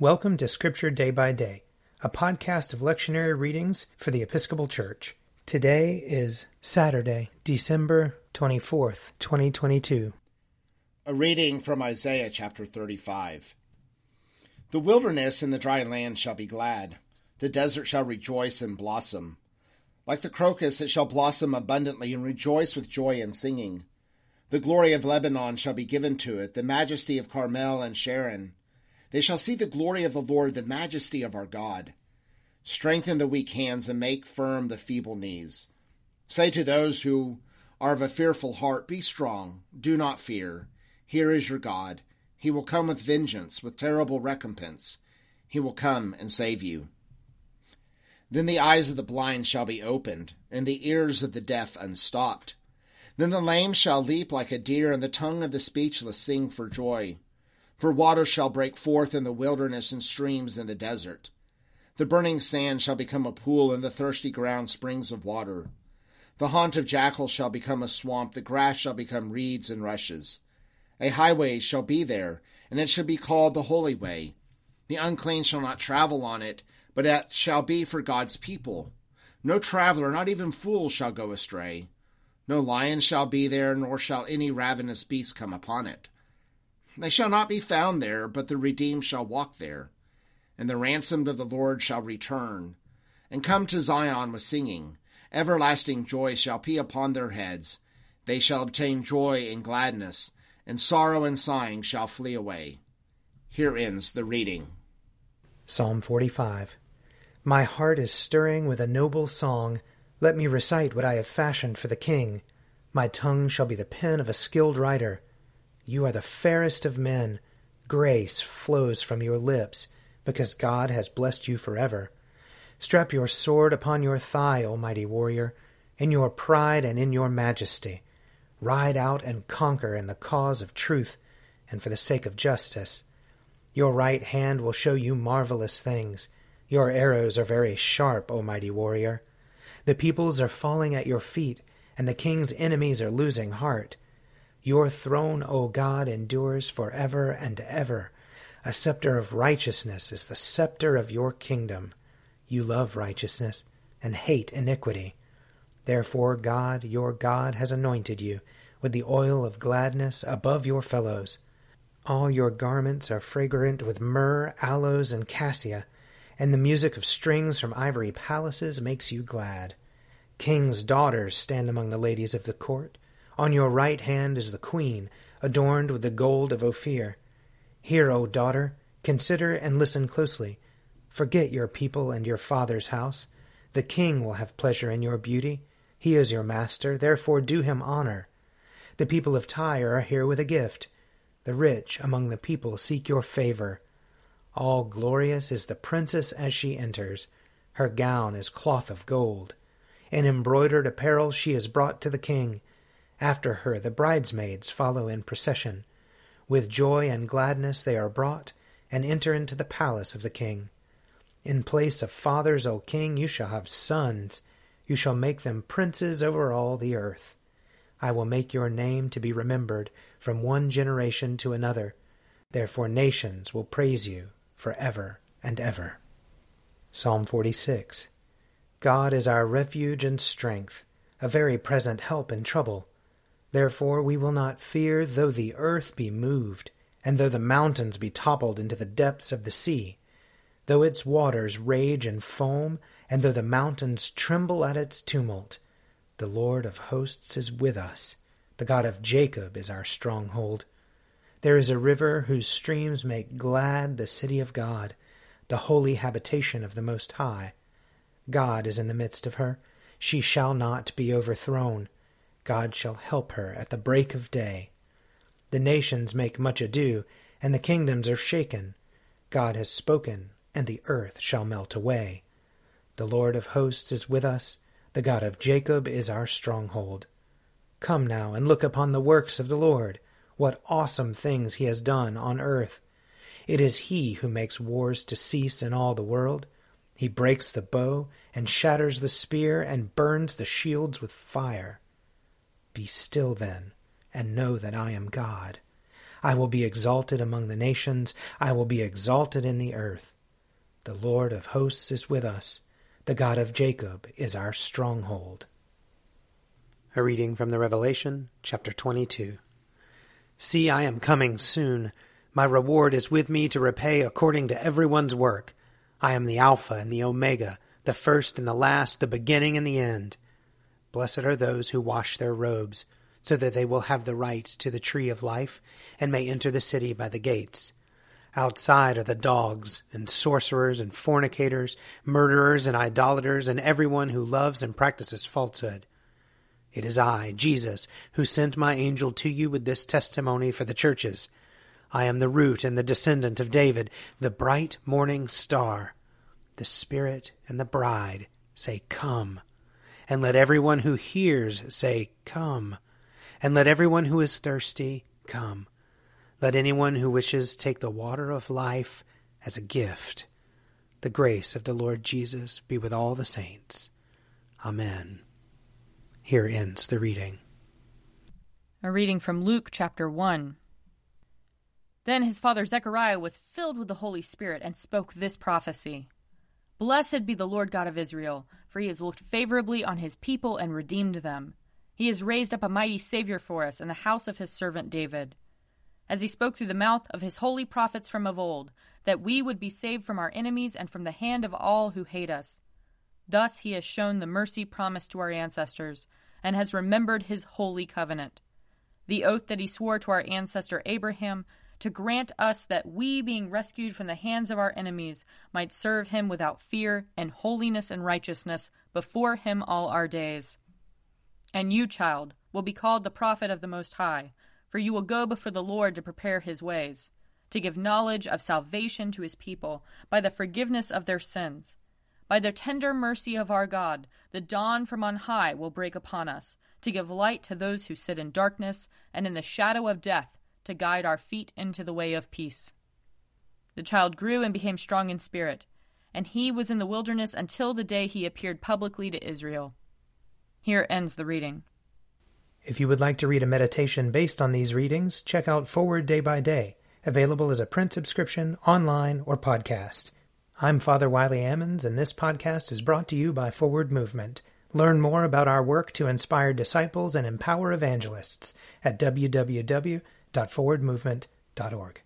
Welcome to Scripture Day by Day, a podcast of lectionary readings for the Episcopal Church. Today is Saturday, December 24th, 2022. A reading from Isaiah chapter 35. The wilderness and the dry land shall be glad, the desert shall rejoice and blossom. Like the crocus, it shall blossom abundantly and rejoice with joy and singing. The glory of Lebanon shall be given to it, the majesty of Carmel and Sharon. They shall see the glory of the Lord, the majesty of our God. Strengthen the weak hands and make firm the feeble knees. Say to those who are of a fearful heart, Be strong, do not fear. Here is your God. He will come with vengeance, with terrible recompense. He will come and save you. Then the eyes of the blind shall be opened, and the ears of the deaf unstopped. Then the lame shall leap like a deer, and the tongue of the speechless sing for joy. For waters shall break forth in the wilderness and streams in the desert. The burning sand shall become a pool, and the thirsty ground springs of water. The haunt of jackals shall become a swamp, the grass shall become reeds and rushes. A highway shall be there, and it shall be called the Holy Way. The unclean shall not travel on it, but it shall be for God's people. No traveler, not even fool, shall go astray. No lion shall be there, nor shall any ravenous beast come upon it. They shall not be found there, but the redeemed shall walk there. And the ransomed of the Lord shall return, and come to Zion with singing. Everlasting joy shall be upon their heads. They shall obtain joy and gladness, and sorrow and sighing shall flee away. Here ends the reading. Psalm 45 My heart is stirring with a noble song. Let me recite what I have fashioned for the king. My tongue shall be the pen of a skilled writer. You are the fairest of men. Grace flows from your lips, because God has blessed you forever. Strap your sword upon your thigh, O mighty warrior, in your pride and in your majesty. Ride out and conquer in the cause of truth and for the sake of justice. Your right hand will show you marvelous things. Your arrows are very sharp, O mighty warrior. The peoples are falling at your feet, and the king's enemies are losing heart. Your throne, O God, endures for ever and ever. A scepter of righteousness is the scepter of your kingdom. You love righteousness and hate iniquity. Therefore, God, your God, has anointed you with the oil of gladness above your fellows. All your garments are fragrant with myrrh, aloes, and cassia, and the music of strings from ivory palaces makes you glad. King's daughters stand among the ladies of the court. On your right hand is the queen, adorned with the gold of Ophir. Hear, O daughter, consider and listen closely. Forget your people and your father's house. The king will have pleasure in your beauty. He is your master, therefore do him honor. The people of Tyre are here with a gift. The rich among the people seek your favor. All glorious is the princess as she enters. Her gown is cloth of gold. In embroidered apparel she is brought to the king. After her the bridesmaids follow in procession. With joy and gladness they are brought, and enter into the palace of the king. In place of fathers, O king, you shall have sons. You shall make them princes over all the earth. I will make your name to be remembered from one generation to another. Therefore nations will praise you for ever and ever. Psalm 46 God is our refuge and strength, a very present help in trouble. Therefore we will not fear, though the earth be moved, and though the mountains be toppled into the depths of the sea, though its waters rage and foam, and though the mountains tremble at its tumult. The Lord of hosts is with us. The God of Jacob is our stronghold. There is a river whose streams make glad the city of God, the holy habitation of the Most High. God is in the midst of her. She shall not be overthrown. God shall help her at the break of day. The nations make much ado, and the kingdoms are shaken. God has spoken, and the earth shall melt away. The Lord of hosts is with us, the God of Jacob is our stronghold. Come now and look upon the works of the Lord, what awesome things he has done on earth. It is he who makes wars to cease in all the world. He breaks the bow, and shatters the spear, and burns the shields with fire. Be still then, and know that I am God. I will be exalted among the nations. I will be exalted in the earth. The Lord of hosts is with us. The God of Jacob is our stronghold. A reading from the Revelation, chapter 22. See, I am coming soon. My reward is with me to repay according to everyone's work. I am the Alpha and the Omega, the first and the last, the beginning and the end. Blessed are those who wash their robes, so that they will have the right to the tree of life and may enter the city by the gates. Outside are the dogs, and sorcerers, and fornicators, murderers, and idolaters, and everyone who loves and practices falsehood. It is I, Jesus, who sent my angel to you with this testimony for the churches. I am the root and the descendant of David, the bright morning star. The Spirit and the bride say, Come. And let everyone who hears say, Come. And let everyone who is thirsty come. Let anyone who wishes take the water of life as a gift. The grace of the Lord Jesus be with all the saints. Amen. Here ends the reading. A reading from Luke chapter 1. Then his father Zechariah was filled with the Holy Spirit and spoke this prophecy Blessed be the Lord God of Israel, for he has looked favorably on his people and redeemed them. He has raised up a mighty Savior for us in the house of his servant David. As he spoke through the mouth of his holy prophets from of old, that we would be saved from our enemies and from the hand of all who hate us. Thus he has shown the mercy promised to our ancestors, and has remembered his holy covenant. The oath that he swore to our ancestor Abraham to grant us that we, being rescued from the hands of our enemies, might serve him without fear and holiness and righteousness before him all our days. And you, child, will be called the prophet of the Most High, for you will go before the Lord to prepare his ways, to give knowledge of salvation to his people by the forgiveness of their sins. By the tender mercy of our God, the dawn from on high will break upon us, to give light to those who sit in darkness and in the shadow of death to guide our feet into the way of peace. The child grew and became strong in spirit, and he was in the wilderness until the day he appeared publicly to Israel. Here ends the reading. If you would like to read a meditation based on these readings, check out Forward Day by Day, available as a print subscription, online, or podcast. I'm Father Wiley Ammons, and this podcast is brought to you by Forward Movement. Learn more about our work to inspire disciples and empower evangelists at www forwardmovement.org.